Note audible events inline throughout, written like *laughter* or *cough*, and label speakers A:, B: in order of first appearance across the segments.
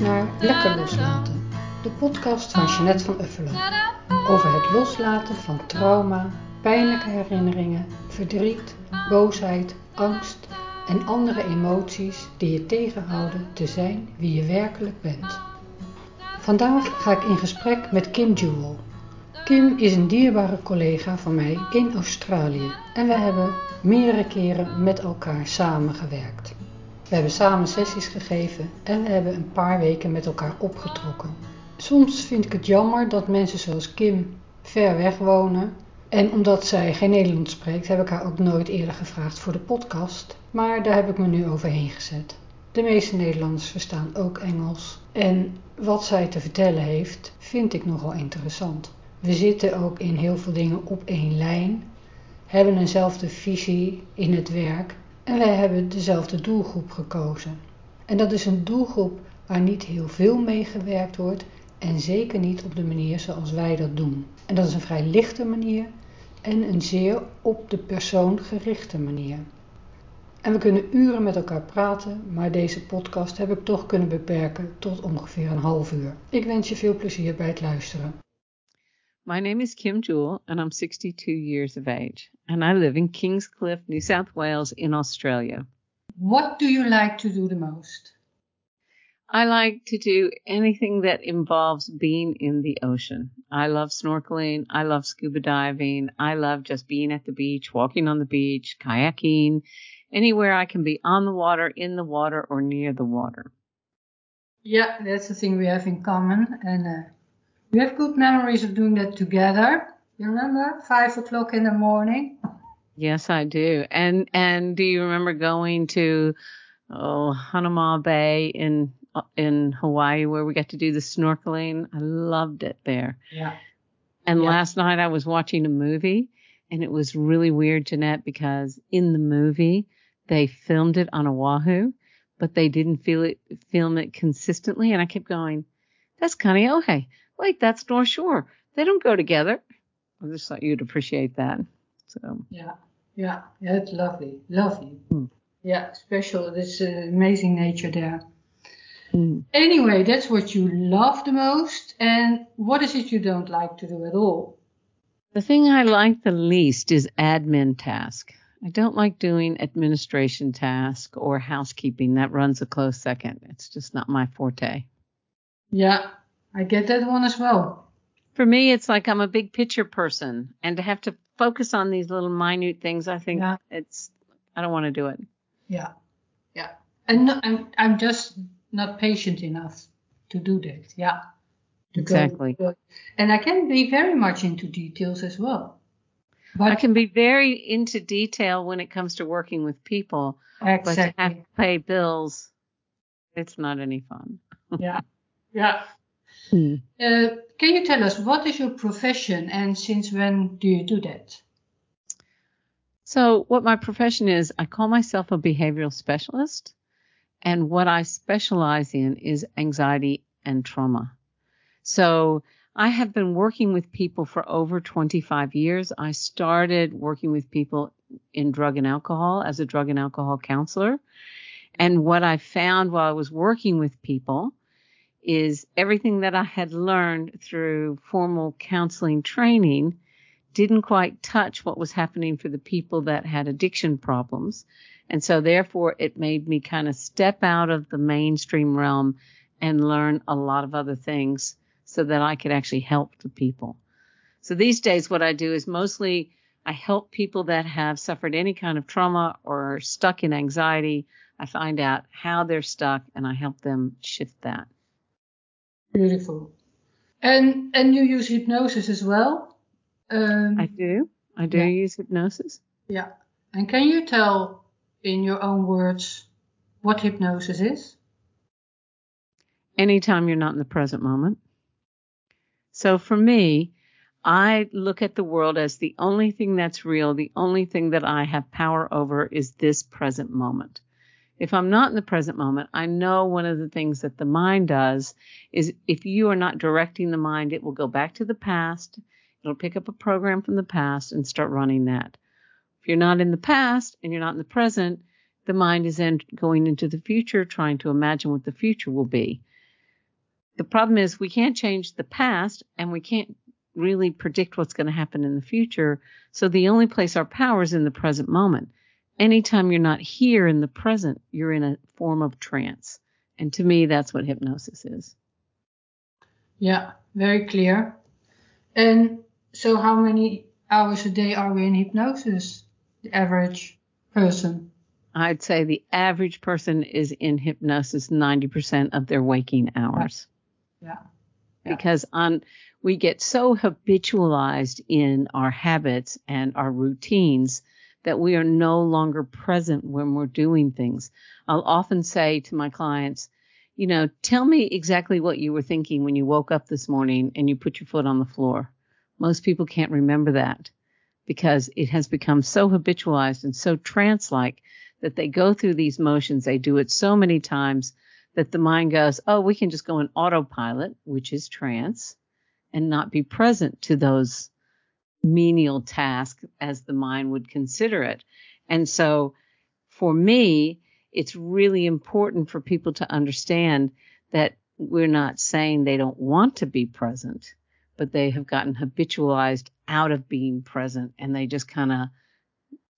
A: naar Lekker Loslaten, de podcast van Jeanette van Uffelen. Over het loslaten van trauma, pijnlijke herinneringen, verdriet, boosheid, angst en andere emoties die je tegenhouden te zijn wie je werkelijk bent. Vandaag ga ik in gesprek met Kim Jewell. Kim is een dierbare collega van mij in Australië en we hebben meerdere keren met elkaar samengewerkt. We hebben samen sessies gegeven en we hebben een paar weken met elkaar opgetrokken. Soms vind ik het jammer dat mensen zoals Kim ver weg wonen. En omdat zij geen Nederlands spreekt, heb ik haar ook nooit eerder gevraagd voor de podcast. Maar daar heb ik me nu overheen gezet. De meeste Nederlanders verstaan ook Engels. En wat zij te vertellen heeft, vind ik nogal interessant. We zitten ook in heel veel dingen op één lijn, hebben eenzelfde visie in het werk en wij hebben dezelfde doelgroep gekozen. En dat is een doelgroep waar niet heel veel mee gewerkt wordt en zeker niet op de manier zoals wij dat doen. En dat is een vrij lichte manier en een zeer op de persoon gerichte manier. En we kunnen uren met elkaar praten, maar deze podcast heb ik toch kunnen beperken tot ongeveer een half uur. Ik wens je veel plezier bij het luisteren.
B: My name is Kim Jewell, and I'm 62 years of age, and I live in Kingscliff, New South Wales, in Australia.
A: What do you like to do the most?
B: I like to do anything that involves being in the ocean. I love snorkeling. I love scuba diving. I love just being at the beach, walking on the beach, kayaking, anywhere I can be on the water, in the water, or near the water.
A: Yeah, that's the thing we have in common. And uh, we have good memories of doing that together. You remember? Five o'clock in the morning.
B: Yes, I do. And and do you remember going to oh Hanauma Bay in uh, in Hawaii where we got to do the snorkeling? I loved it there.
A: Yeah.
B: And
A: Yeah.
B: last night I was watching a movie and it was really weird, Jeanette, because in the movie they filmed it on Oahu, but they didn't feel it film it consistently. And I kept going, That's Kaneohe. Wait, that's North Shore. They don't go together. I just thought you'd appreciate that. So
A: Yeah, yeah, yeah, it's lovely, lovely.
B: Hmm.
A: Yeah, special. This uh, amazing nature there.
B: mm.
A: Anyway, that's what you love the most, and what is it you don't like to do at all?
B: the thing I like the least is admin task. I don't like doing administration task or housekeeping. That runs a close second. It's just not my forte.
A: Yeah, I get that one as well.
B: For me, it's like I'm a big picture person, and to have to focus on these little minute things, I think
A: Yeah.
B: it's I don't want to do it.
A: Yeah, yeah, and no, I'm I'm just not patient enough to do that. Yeah, go-
B: Exactly.
A: and I can be very much into details as well. But
B: I can be very into detail when it comes to working with people, but to have to pay bills, it's not any fun.
A: yeah, *laughs* yeah.
B: Hmm.
A: Uh, can you tell us what is your profession and since when do you do that?
B: So, what my profession is, I call myself a behavioral specialist, and what I specialize in is anxiety and trauma. So, I have been working with people for over 25 years. I started working with people in drug and alcohol as a drug and alcohol counselor. And what I found while I was working with people is everything that I had learned through formal counseling training didn't quite touch what was happening for the people that had addiction problems. And so therefore it made me kind of step out of the mainstream realm and learn a lot of other things so that I could actually help the people. So these days what I do is mostly I help people that have suffered any kind of trauma or stuck in anxiety. I find out how they're stuck and I help them shift that.
A: Beautiful. And and you use hypnosis as well. Um,
B: I do. I do
A: Yeah.
B: use hypnosis.
A: yeah. And can you tell in your own words what hypnosis is?
B: anytime you're not in the present moment. So for me, I look at the world as the only thing that's real, the only thing that I have power over is this present moment. If I'm not in the present moment, I know one of the things that the mind does is if you are not directing the mind, it will go back to the past. It'll pick up a program from the past and start running that. If you're not in the past and you're not in the present, the mind is then going into the future, trying to imagine what the future will be. the problem is we can't change the past and we can't really predict what's going to happen in the future. So the only place our power is in the present moment. Anytime you're not here in the present, you're in a form of trance. And to me, that's what hypnosis is.
A: Yeah, very clear. And so, how many hours a day are we in hypnosis? The average person?
B: I'd say the average person is in hypnosis 90% of their waking hours.
A: Yeah.
B: yeah. Because on we get so habitualized in our habits and our routines that we are no longer present when we're doing things. I'll often say to my clients, you know, tell me exactly what you were thinking when you woke up this morning and you put your foot on the floor. Most people can't remember that because it has become so habitualized and so trance like that they go through these motions. They do it so many times that the mind goes, oh, we can just go in autopilot, which is trance and not be present to those menial task as the mind would consider it. And so for me, it's really important for people to understand that we're not saying they don't want to be present, but they have gotten habitualized out of being present and they just kind of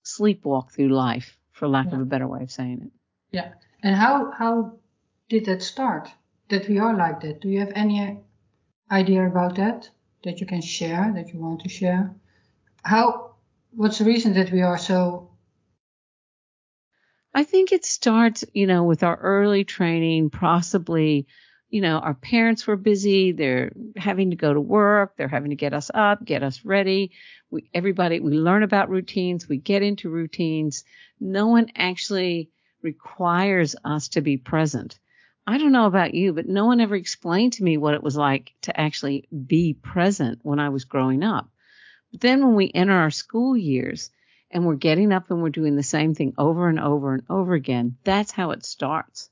B: sleepwalk through life, for lack yeah. of a better way of saying it.
A: Yeah. And how how did that start? That we are like that? Do you have any idea about that that you can share, that you want to share? How, what's the reason that we are so?
B: I think it starts, you know, with our early training, possibly, you know, our parents were busy. They're having to go to work. They're having to get us up, get us ready. We, everybody, we learn about routines. We get into routines. No one actually requires us to be present. I don't know about you, but no one ever explained to me what it was like to actually be present when I was growing up. But then when we enter our school years and we're getting up and we're doing the same thing over and over and over again, that's how it starts.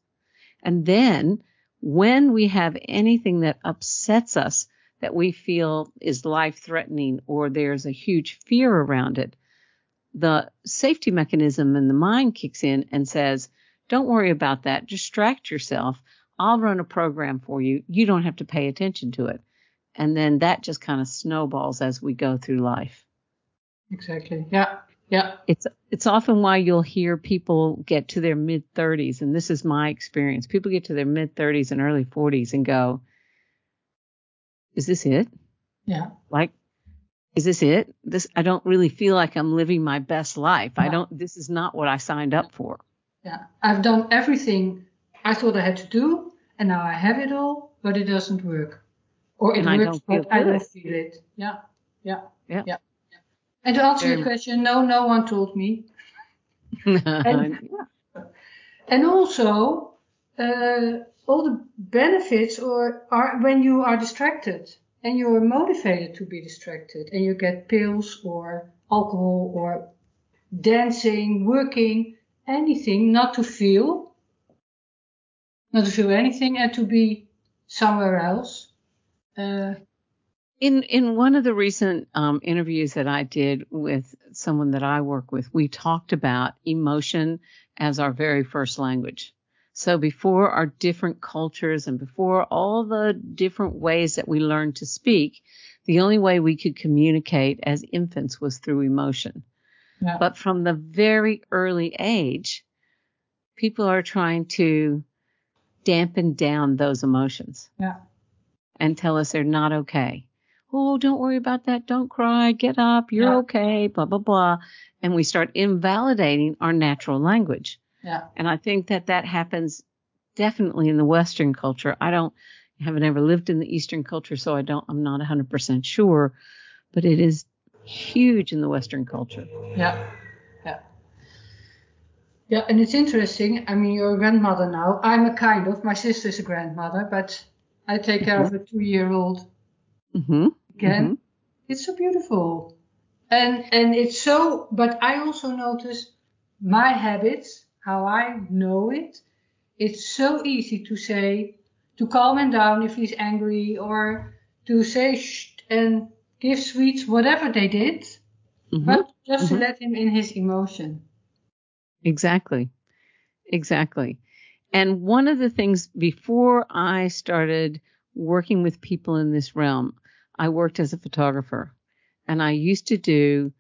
B: And then when we have anything that upsets us that we feel is life threatening or there's a huge fear around it, the safety mechanism in the mind kicks in and says, don't worry about that. Distract yourself. I'll run a program for you. You don't have to pay attention to it. And then that just kind of snowballs as we go through life.
A: Exactly. Yeah. Yeah.
B: It's it's often why you'll hear people get to their mid 30s and this is my experience. People get to their mid 30s and early 40s and go, "Is this it?"
A: Yeah.
B: Like is this it? This I don't really feel like I'm living my best life. Yeah. I don't this is not what I signed up for.
A: Yeah, I've done everything I thought I had to do, and now I have it all, but it doesn't work. Or it
B: and
A: works,
B: I
A: but I don't feel it. Yeah, yeah, yeah. yeah. And to answer Very your question, no, no one told me. *laughs* and, *laughs* and also, uh, all the benefits or are when you are distracted and you are motivated to be distracted and you get pills or alcohol or dancing, working, anything, not to feel, not to feel anything, and to be somewhere else. Uh,
B: in in one of the recent um, interviews that I did with someone that I work with, we talked about emotion as our very first language. So before our different cultures and before all the different ways that we learned to speak, the only way we could communicate as infants was through emotion. Yeah. But from the very early age, people are trying to dampen down those emotions.
A: Yeah.
B: And tell us they're not okay. Oh, don't worry about that. Don't cry. Get up. You're yeah. okay. Blah, blah, blah. And we start invalidating our natural language.
A: Yeah.
B: And I think that that happens definitely in the Western culture. I don't, haven't ever lived in the Eastern culture, so I don't, I'm not 100% sure, but it is huge in the Western culture.
A: Yeah, yeah. Yeah, and it's interesting. I mean, you're a grandmother now. I'm a kind of. My sister's a grandmother, but I take care mm-hmm. of a two-year-old.
B: Mm-hmm.
A: Again,
B: mm-hmm.
A: it's so beautiful, and and it's so. But I also notice my habits, how I know it. It's so easy to say to calm him down if he's angry, or to say shh and give sweets, whatever they did, mm-hmm. but just mm-hmm. to let him in his emotion.
B: Exactly. Exactly. And one of the things before I started working with people in this realm, I worked as a photographer and I used to do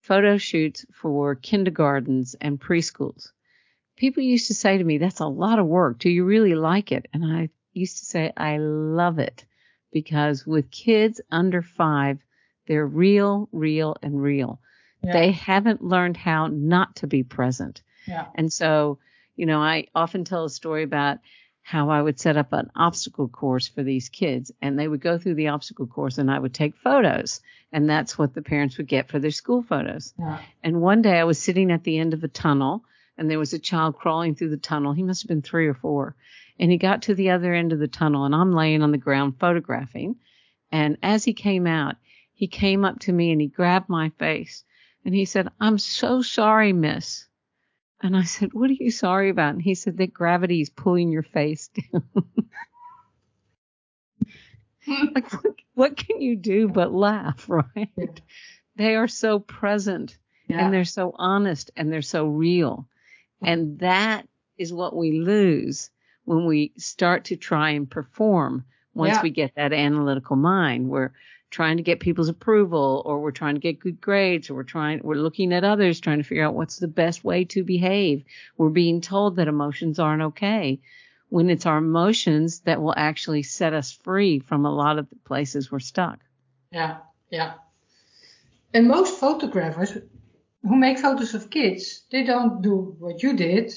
B: photo shoots for kindergartens and preschools. People used to say to me, That's a lot of work. Do you really like it? And I used to say, I love it because with kids under five, they're real, real, and real. Yeah. They haven't learned how not to be present.
A: Yeah.
B: And so, you know, I often tell a story about how I would set up an obstacle course for these kids and they would go through the obstacle course and I would take photos and that's what the parents would get for their school photos.
A: Yeah.
B: And one day I was sitting at the end of a tunnel and there was a child crawling through the tunnel. He must have been three or four. And he got to the other end of the tunnel and I'm laying on the ground photographing. And as he came out, he came up to me and he grabbed my face and he said, I'm so sorry, miss. And I said, What are you sorry about? And he said, That gravity is pulling your face down. *laughs* like, what, what, can you do but laugh, *laughs* right? Yeah. They are so present yeah. and they're so honest and they're so real. And that is what we lose when we start to try and perform once yeah. we get that analytical mind We're trying to get people's approval or we're trying to get good grades or we're trying we're looking at others trying to figure out what's the best way to behave. We're being told that emotions aren't okay when it's our emotions that will actually set us free from a lot of the places we're stuck.
A: Yeah yeah. And most photographers who make photos of kids they don't do what you did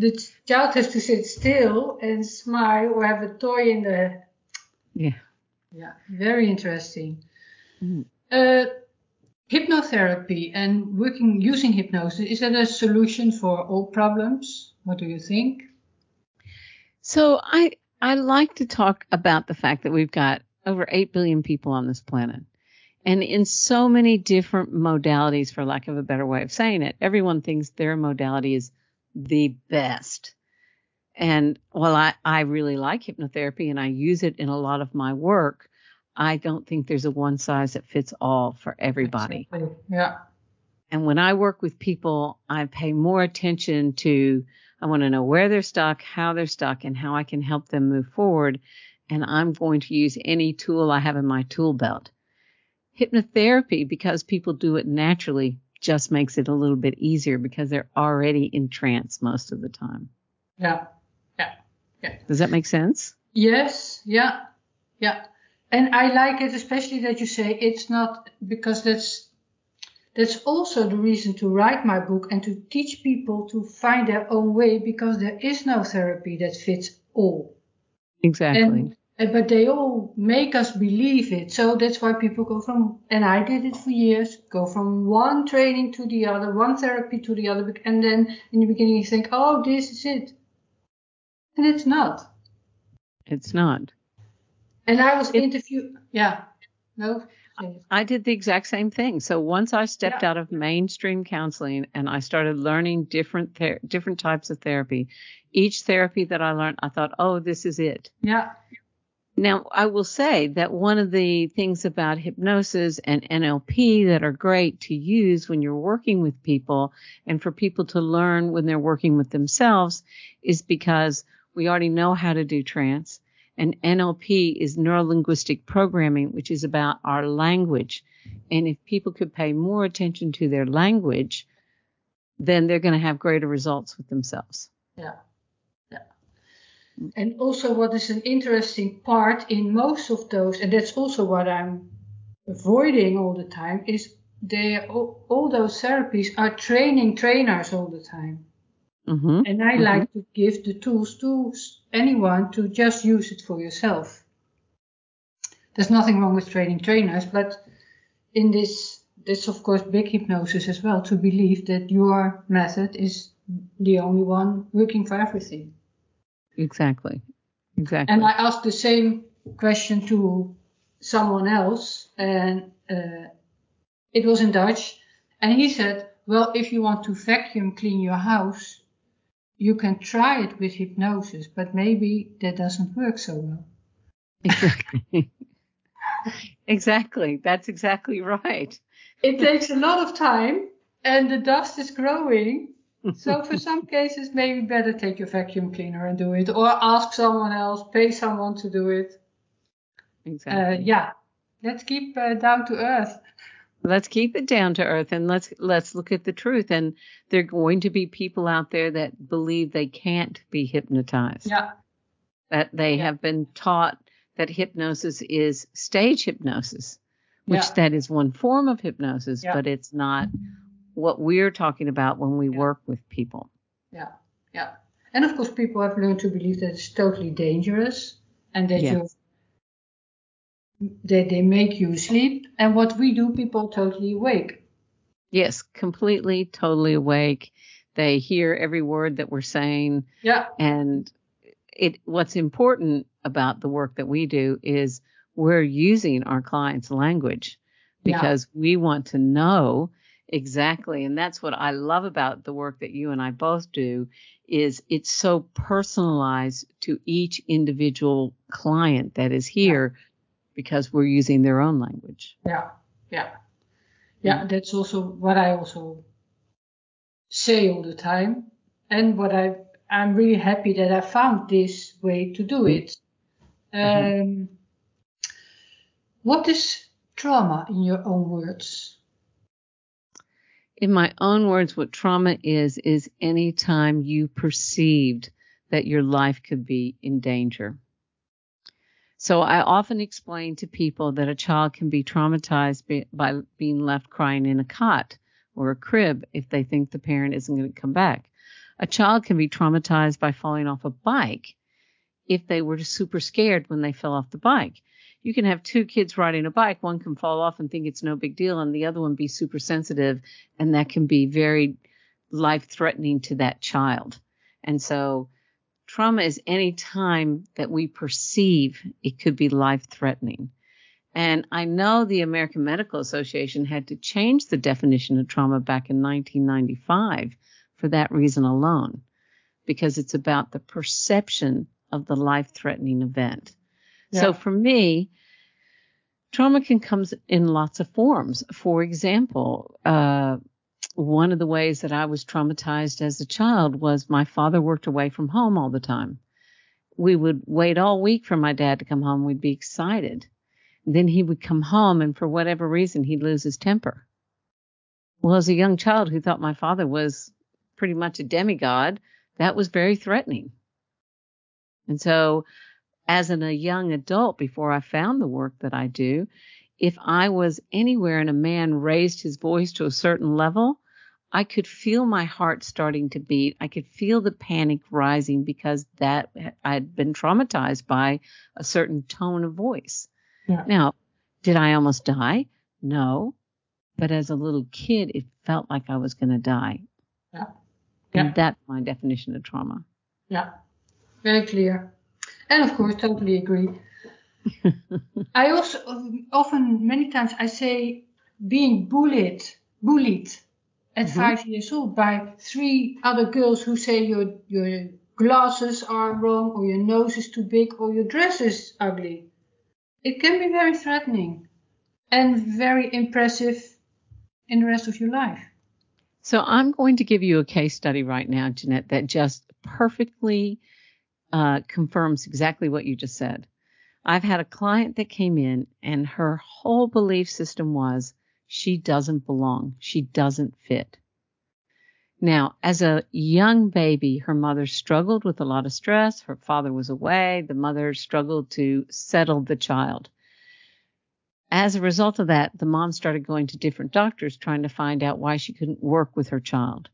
A: the child has to sit still and smile or have a toy in the
B: yeah
A: yeah, very interesting. Mm. Uh, hypnotherapy and working using hypnosis is that a solution for all problems? What do you think?
B: So I I like to talk about the fact that we've got over 8 billion people on this planet. And in so many different modalities, for lack of a better way of saying it, everyone thinks their modality is the best. And while I, I really like hypnotherapy and I use it in a lot of my work, I don't think there's a one size that fits all for everybody.
A: Yeah.
B: And when I work with people, I pay more attention to, I want to know where they're stuck, how they're stuck, and how I can help them move forward. And I'm going to use any tool I have in my tool belt. Hypnotherapy, because people do it naturally, just makes it a little bit easier because they're already in trance most of the time.
A: Yeah. Yeah. Yeah.
B: Does that make sense?
A: Yes. Yeah. Yeah. And I like it especially that you say it's not because that's that's also the reason to write my book and to teach people to find their own way because there is no therapy that fits all.
B: Exactly.
A: And, but they all make us believe it. So that's why people go from, and I did it for years, go from one training to the other, one therapy to the other. And then in the beginning you think, oh, this is it. And it's not.
B: It's not.
A: And I was interviewed. Yeah. No.
B: I did the exact same thing. So once I stepped yeah. out of mainstream counseling and I started learning different ther- different types of therapy, each therapy that I learned, I thought, "Oh, this is it."
A: Yeah.
B: Now, I will say that one of the things about hypnosis and NLP that are great to use when you're working with people and for people to learn when they're working with themselves is because we already know how to do trance. And NLP is neuro linguistic programming, which is about our language. And if people could pay more attention to their language, then they're going to have greater results with themselves.
A: Yeah. And also, what is an interesting part in most of those, and that's also what I'm avoiding all the time, is they all, all those therapies are training trainers all the time.
B: Mm-hmm.
A: And I mm-hmm. like to give the tools to anyone to just use it for yourself. There's nothing wrong with training trainers, but in this, this of course big hypnosis as well, to believe that your method is the only one working for everything.
B: Exactly. Exactly.
A: And I asked the same question to someone else, and uh, it was in Dutch, and he said, "Well, if you want to vacuum clean your house, you can try it with hypnosis, but maybe that doesn't work so well.
B: Exactly. *laughs* exactly. That's exactly right.
A: It takes a lot of time and the dust is growing. So for some cases, maybe better take your vacuum cleaner and do it or ask someone else, pay someone to do it.
B: exactly.
A: Uh, yeah, let's keep uh, down to earth.
B: Let's keep it down to earth and let's let's look at the truth. And there are going to be people out there that believe they can't be hypnotized.
A: Yeah.
B: That they
A: Yeah.
B: have been taught that hypnosis is stage hypnosis, which
A: Yeah.
B: that is one form of hypnosis,
A: Yeah.
B: but it's not what we're talking about when we
A: Yeah.
B: work with people.
A: Yeah, yeah. And of course, people have learned to believe that it's totally dangerous and that
B: Yes.
A: you that they make you sleep. And what we do, people totally awake.
B: Yes, completely, totally awake. They hear every word that we're saying.
A: Yeah,
B: And it what's important about the work that we do is we're using our clients' language
A: Yeah.
B: because we want to know exactly and that's what I love about the work that you and I both do is it's so personalized to each individual client that is here because we're using their own language.
A: yeah, yeah, yeah. That's also what I also say all the time, and what I I'm really happy that I found this way to do it. Um, what is trauma in your own words?
B: In my own words, what trauma is, is any time you perceived that your life could be in danger. So I often explain to people that a child can be traumatized by, by being left crying in a cot or a crib if they think the parent isn't going to come back. A child can be traumatized by falling off a bike if they were super scared when they fell off the bike you can have two kids riding a bike. One can fall off and think it's no big deal, and the other one be super sensitive, and that can be very life threatening to that child. And so, trauma is any time that we perceive it could be life threatening. And I know the American Medical Association had to change the definition of trauma back in 1995 for that reason alone, because it's about the perception of the life threatening event. So for me, trauma can come in lots of forms. For example, uh, one of the ways that I was traumatized as a child was my father worked away from home all the time. We would wait all week for my dad to come home. We'd be excited. Then he would come home, and for whatever reason, he'd lose his temper. Well, as a young child who thought my father was pretty much a demigod, that was very threatening. And so as an, a young adult before I found the work that I do, if I was anywhere and a man raised his voice to a certain level, I could feel my heart starting to beat. I could feel the panic rising because that I'd been traumatized by a certain tone of voice.
A: Yeah.
B: Now, did I almost die? No. But as a little kid, it felt like I was going to die.
A: Yeah.
B: And
A: Yeah.
B: that's my definition of trauma.
A: Yeah, very clear. And of course, totally agree. I also often, many times, I say being bullied, bullied at
B: Mhm.
A: five years old by three other girls who say your your glasses are wrong, or your nose is too big, or your dress is ugly. It can be very threatening and very impressive in the rest of your life.
B: So I'm going to give you a case study right now, Jeanette, that just perfectly uh, confirms exactly what you just said. I've had a client that came in and her whole belief system was she doesn't belong. She doesn't fit. Now, as a young baby, her mother struggled with a lot of stress. Her father was away. The mother struggled to settle the child. As a result of that, the mom started going to different doctors trying to find out why she couldn't work with her child.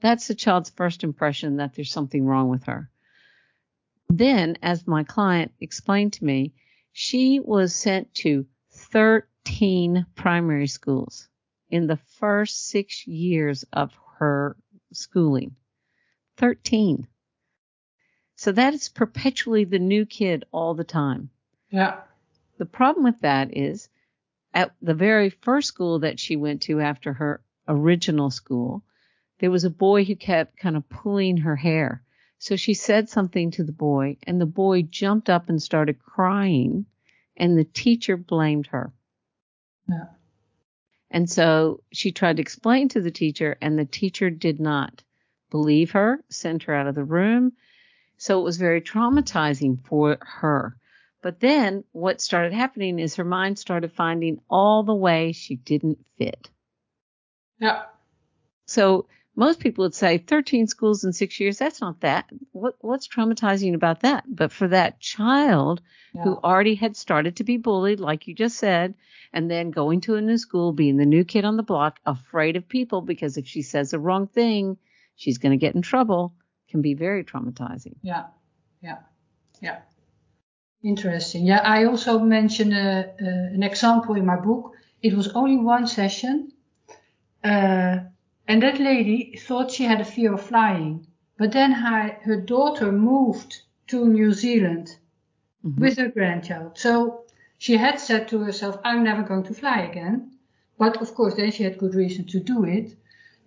B: That's the child's first impression that there's something wrong with her. Then, as my client explained to me, she was sent to 13 primary schools in the first six years of her schooling. 13. So that is perpetually the new kid all the time.
A: Yeah,
B: The problem with that is at the very first school that she went to after her original school, there was a boy who kept kind of pulling her hair. So she said something to the boy, and the boy jumped up and started crying, and the teacher blamed her.
A: yeah,
B: And so she tried to explain to the teacher, and the teacher did not believe her, sent her out of the room. So it was very traumatizing for her. But then what started happening is her mind started finding all the ways she didn't fit.
A: Yeah.
B: So most people would say 13 schools in six years, that's not that. What, what's traumatizing about that? But for that child
A: yeah.
B: who already had started to be bullied, like you just said, and then going to a new school, being the new kid on the block, afraid of people because if she says the wrong thing, she's going to get in trouble, can be very traumatizing.
A: Yeah, yeah, yeah. Interesting. Yeah, I also mentioned uh, uh, an example in my book. It was only one session. Uh, and that lady thought she had a fear of flying. But then her, her daughter moved to New Zealand mm-hmm. with her grandchild. So she had said to herself, I'm never going to fly again. But of course, then she had good reason to do it.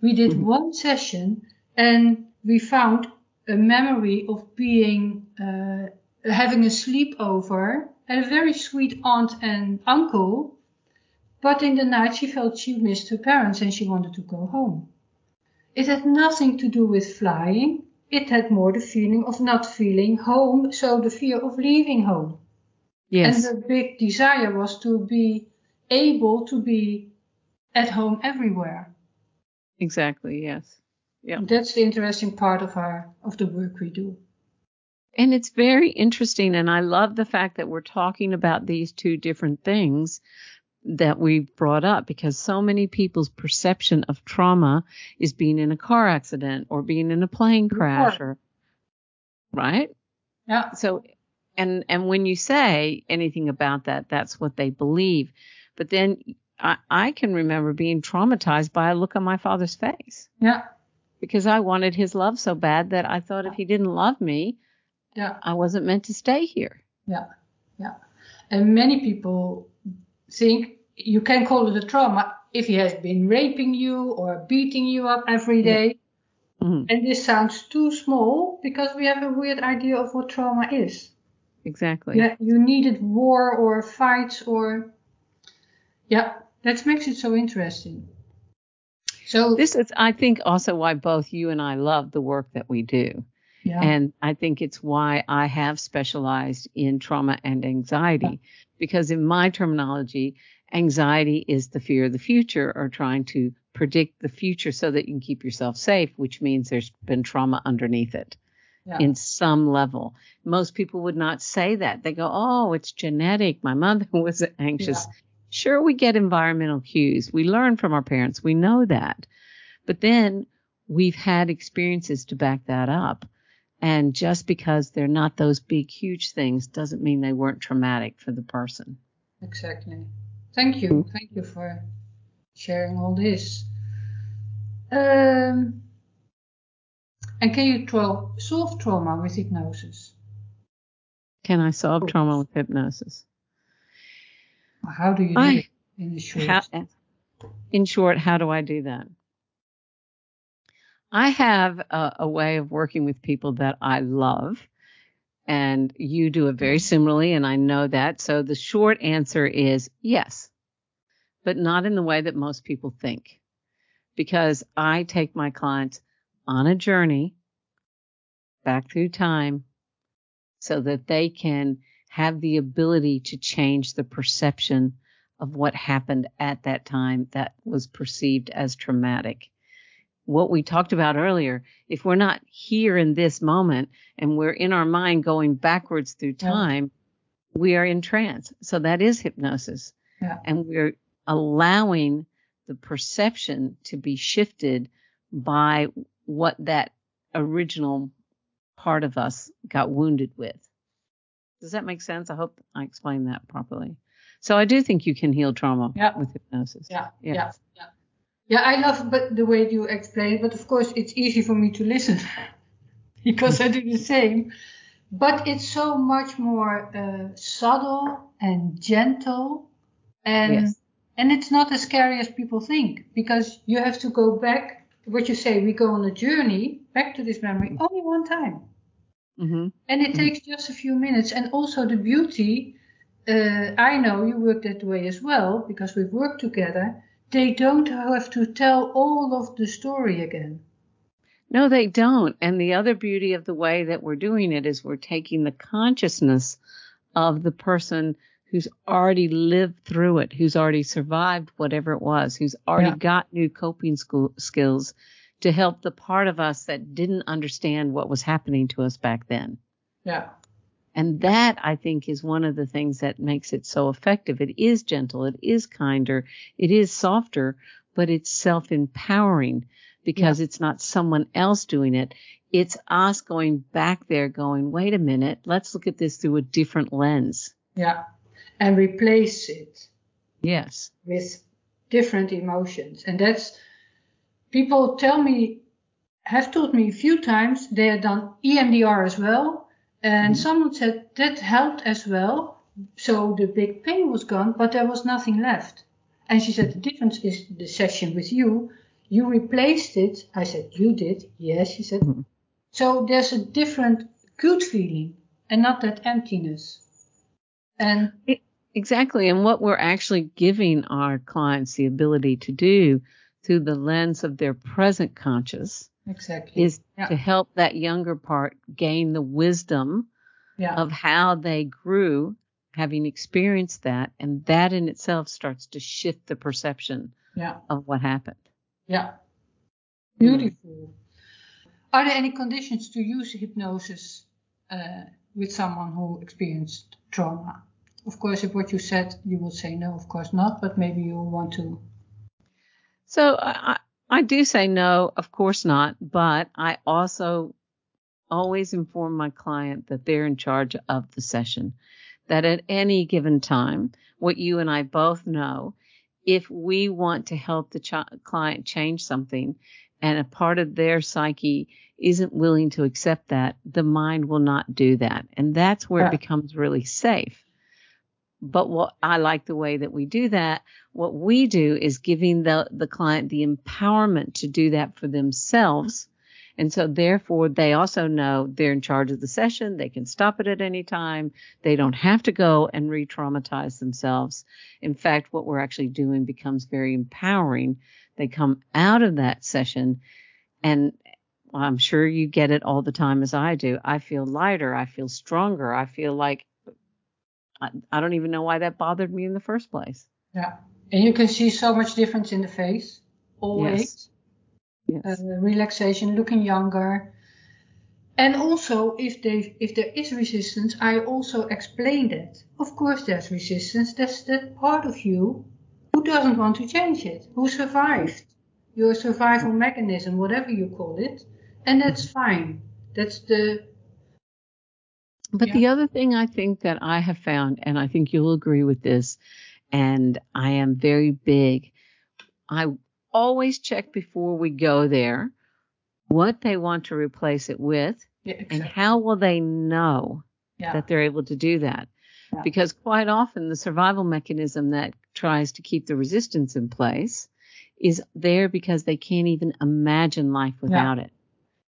A: We did mm-hmm. one session and we found a memory of being, uh, having a sleepover and a very sweet aunt and uncle but in the night she felt she missed her parents and she wanted to go home. It had nothing to do with flying. It had more the feeling of not feeling home, so the fear of leaving home.
B: Yes.
A: And the big desire was to be able to be at home everywhere.
B: Exactly, yes. Yeah.
A: That's the interesting part of our of the work we do.
B: And it's very interesting and I love the fact that we're talking about these two different things that we brought up because so many people's perception of trauma is being in a car accident or being in a plane crash or right?
A: Yeah.
B: So and and when you say anything about that that's what they believe. But then i i can remember being traumatized by a look on my father's face.
A: Yeah.
B: Because i wanted his love so bad that i thought if he didn't love me
A: yeah.
B: I wasn't meant to stay here.
A: Yeah. Yeah. And many people think you can call it a trauma if he has been raping you or beating you up every day.
B: Yeah. Mm-hmm.
A: And this sounds too small because we have a weird idea of what trauma is.
B: Exactly.
A: Yeah, you needed war or fights or yeah, that makes it so interesting. So
B: this is I think also why both you and I love the work that we do.
A: Yeah.
B: And I think it's why I have specialized in trauma and anxiety because in my terminology, Anxiety is the fear of the future or trying to predict the future so that you can keep yourself safe, which means there's been trauma underneath it
A: yeah.
B: in some level. Most people would not say that. They go, oh, it's genetic. My mother *laughs* was anxious.
A: Yeah.
B: Sure, we get environmental cues. We learn from our parents. We know that. But then we've had experiences to back that up. And just because they're not those big, huge things doesn't mean they weren't traumatic for the person.
A: Exactly. Thank you. Thank you for sharing all this. Um, and can you tra- solve trauma with hypnosis?
B: Can I solve trauma with hypnosis?
A: How do you do I, it in short? How,
B: in short, how do I do that? I have a, a, way of working with people that I love, and you do it very mm-hmm. similarly, and I know that. So the short answer is yes, but not in the way that most people think. Because I take my clients on a journey back through time so that they can have the ability to change the perception of what happened at that time that was perceived as traumatic what we talked about earlier, if we're not here in this moment and we're in our mind going backwards through time, yeah. we are in trance. So that is hypnosis.
A: Yeah.
B: And we're allowing the perception to be shifted by what that original part of us got wounded with. Does that make sense? I hope I explained that properly. So I do think you can heal trauma
A: yeah.
B: with hypnosis.
A: Yeah. Yeah. Yeah. Yeah, I love but the way you explain it, but of course it's easy for me to listen *laughs* because I do the same. But it's so much more uh, subtle and gentle, and
B: yes.
A: and it's not as scary as people think because you have to go back. What you say, we go on a journey back to this memory only one time,
B: mm-hmm.
A: and it
B: mm-hmm.
A: takes just a few minutes. And also the beauty, uh, I know you work that way as well because we've worked together they don't have to tell all of the story again.
B: No, they don't. And the other beauty of the way that we're doing it is we're taking the consciousness of the person who's already lived through it, who's already survived whatever it was, who's already yeah. got new coping school, skills to help the part of us that didn't understand what was happening to us back then.
A: Yeah.
B: And that I think is one of the things that makes it so effective. It is gentle, it is kinder, it is softer, but it's self empowering because yeah. it's not someone else doing it. It's us going back there going, wait a minute, let's look at this through a different lens.
A: Yeah. And replace it.
B: Yes.
A: With different emotions. And that's, people tell me, have told me a few times they have done EMDR as well and someone said that helped as well. So the big pain was gone, but there was nothing left. And she said, the difference is the session with you. You replaced it. I said, you did. Yes, she said. Mm-hmm. So there's a different good feeling and not that emptiness. And
B: exactly. And what we're actually giving our clients the ability to do through the lens of their present conscious
A: exactly
B: is yeah. to help that younger part gain the wisdom yeah. of how they grew having experienced that and that in itself starts to shift the perception
A: yeah.
B: of what happened
A: yeah beautiful are there any conditions to use hypnosis uh, with someone who experienced trauma of course if what you said you will say no of course not but maybe you want to
B: so I, I do say no, of course not, but I also always inform my client that they're in charge of the session. That at any given time, what you and I both know, if we want to help the ch- client change something and a part of their psyche isn't willing to accept that, the mind will not do that. And that's where yeah. it becomes really safe. But what I like the way that we do that. What we do is giving the, the client the empowerment to do that for themselves. And so therefore they also know they're in charge of the session. They can stop it at any time. They don't have to go and re-traumatize themselves. In fact, what we're actually doing becomes very empowering. They come out of that session and I'm sure you get it all the time as I do. I feel lighter. I feel stronger. I feel like I, I don't even know why that bothered me in the first place.
A: Yeah. And you can see so much difference in the face. Always.
B: Yes. yes.
A: Uh, relaxation, looking younger. And also, if they, if there is resistance, I also explain that. Of course, there's resistance. That's that part of you who doesn't want to change it, who survived your survival mechanism, whatever you call it, and that's fine. That's the
B: but yeah. the other thing I think that I have found, and I think you'll agree with this, and I am very big, I always check before we go there what they want to replace it with yeah, exactly. and how will they know yeah. that they're able to do that. Because quite often the survival mechanism that tries to keep the resistance in place is there because they can't even imagine life without it.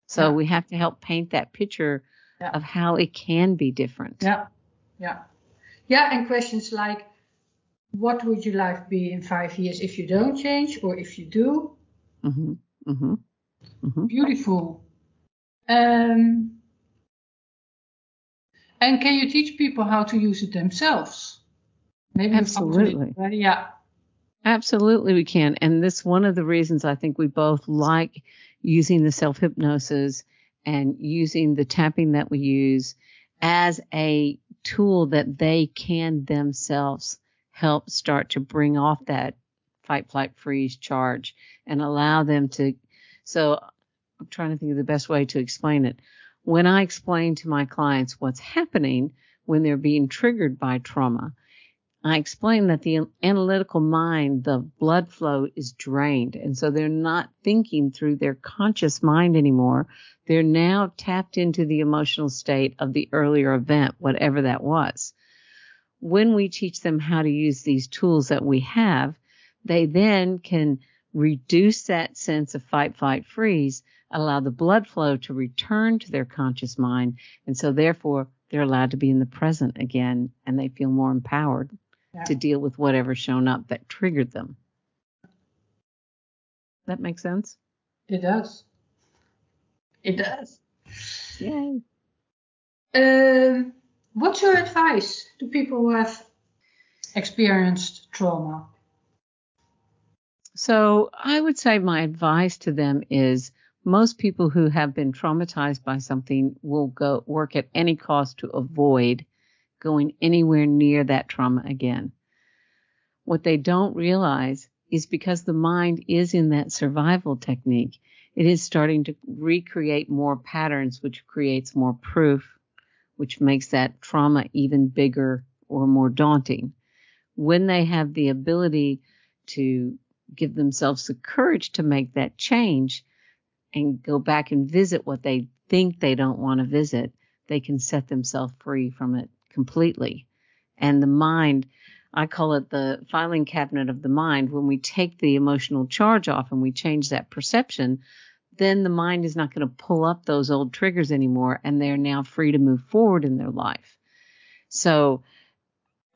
B: So we have to help paint that picture yeah. of how it can be different.
A: Yeah, yeah, yeah. And questions like, what would your life be in five years if you don't change, or if you do?
B: Mm-hmm. Mm-hmm.
A: Mm-hmm. Beautiful. Um, and can you teach people how to use it themselves?
B: Maybe absolutely.
A: Yeah.
B: Absolutely, we can. And this one of the reasons I think we both like using the self hypnosis and using the tapping that we use as a tool that they can themselves help start to bring off that fight, flight, freeze charge and allow them to. So I'm trying to think of the best way to explain it. When I explain to my clients what's happening when they're being triggered by trauma, I explain that the analytical mind, the blood flow is drained. And so they're not thinking through their conscious mind anymore. They're now tapped into the emotional state of the earlier event, whatever that was. When we teach them how to use these tools that we have, they then can reduce that sense of fight, fight, freeze, allow the blood flow to return to their conscious mind. And so therefore they're allowed to be in the present again and they feel more empowered yeah. to deal with whatever's shown up that triggered them. That makes sense?
A: It does. It does.
B: Yay.
A: Um, what's your advice to people who have experienced trauma?
B: So I would say my advice to them is most people who have been traumatized by something will go work at any cost to avoid going anywhere near that trauma again. What they don't realize is because the mind is in that survival technique, it is starting to recreate more patterns, which creates more proof, which makes that trauma even bigger or more daunting. When they have the ability to give themselves the courage to make that change and go back and visit what they think they don't want to visit, they can set themselves free from it completely. And the mind, I call it the filing cabinet of the mind. When we take the emotional charge off and we change that perception, then the mind is not going to pull up those old triggers anymore and they're now free to move forward in their life. So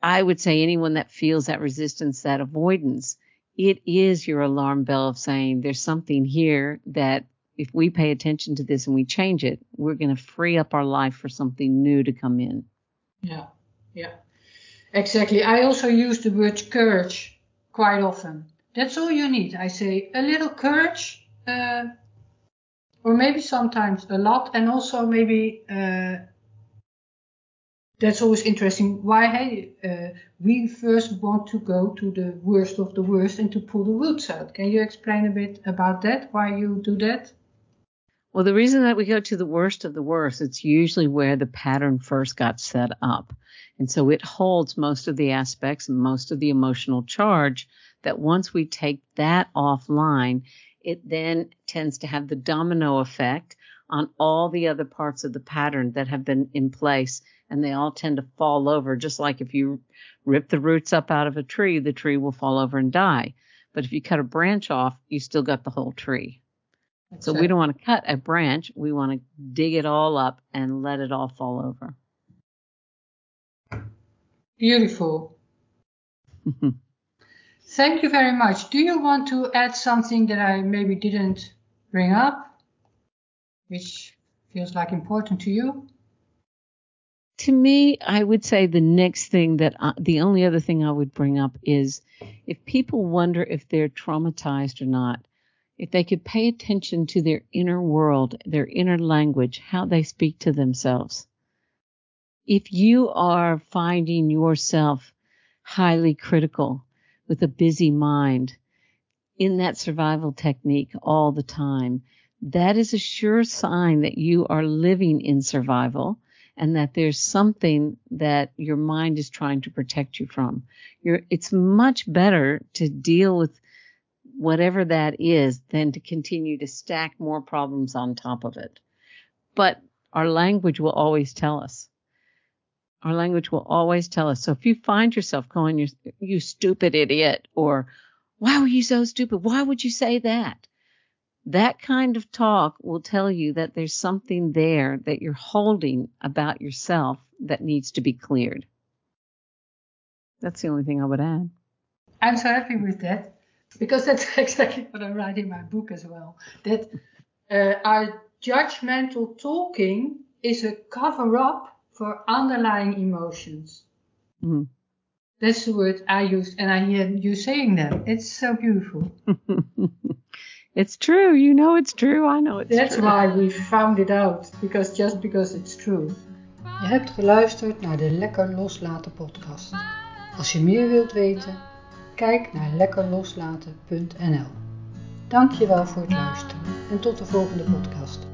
B: I would say anyone that feels that resistance, that avoidance, it is your alarm bell of saying there's something here that if we pay attention to this and we change it, we're going to free up our life for something new to come in.
A: Yeah, yeah, exactly. I also use the word courage quite often. That's all you need. I say a little courage, uh, or maybe sometimes a lot, and also maybe uh, that's always interesting. Why hey, uh, we first want to go to the worst of the worst and to pull the roots out. Can you explain a bit about that? Why you do that?
B: Well, the reason that we go to the worst of the worst, it's usually where the pattern first got set up. And so it holds most of the aspects and most of the emotional charge that once we take that offline, it then tends to have the domino effect on all the other parts of the pattern that have been in place and they all tend to fall over just like if you rip the roots up out of a tree the tree will fall over and die but if you cut a branch off you still got the whole tree That's so it. we don't want to cut a branch we want to dig it all up and let it all fall over
A: beautiful *laughs* thank you very much do you want to add something that i maybe didn't bring up which feels like important to you?
B: To me, I would say the next thing that I, the only other thing I would bring up is if people wonder if they're traumatized or not, if they could pay attention to their inner world, their inner language, how they speak to themselves. If you are finding yourself highly critical with a busy mind in that survival technique all the time, that is a sure sign that you are living in survival and that there's something that your mind is trying to protect you from. You're, it's much better to deal with whatever that is than to continue to stack more problems on top of it. But our language will always tell us. Our language will always tell us. So if you find yourself calling you, you stupid idiot or why were you so stupid? Why would you say that? That kind of talk will tell you that there's something there that you're holding about yourself that needs to be cleared. That's the only thing I would add.
A: I'm so happy with that because that's *laughs* exactly what I write in my book as well. That uh, our judgmental talking is a cover up for underlying emotions. Mm. That's the word I used, and I hear you saying that. It's so beautiful. *laughs*
B: It's true. You know it's true. I know it's true.
A: That's true. why we found it out. Because just because it's true. Je hebt geluisterd naar de Lekker Loslaten podcast. Als je meer wilt weten, kijk naar lekkerloslaten.nl. Dankjewel voor het luisteren en tot de volgende podcast.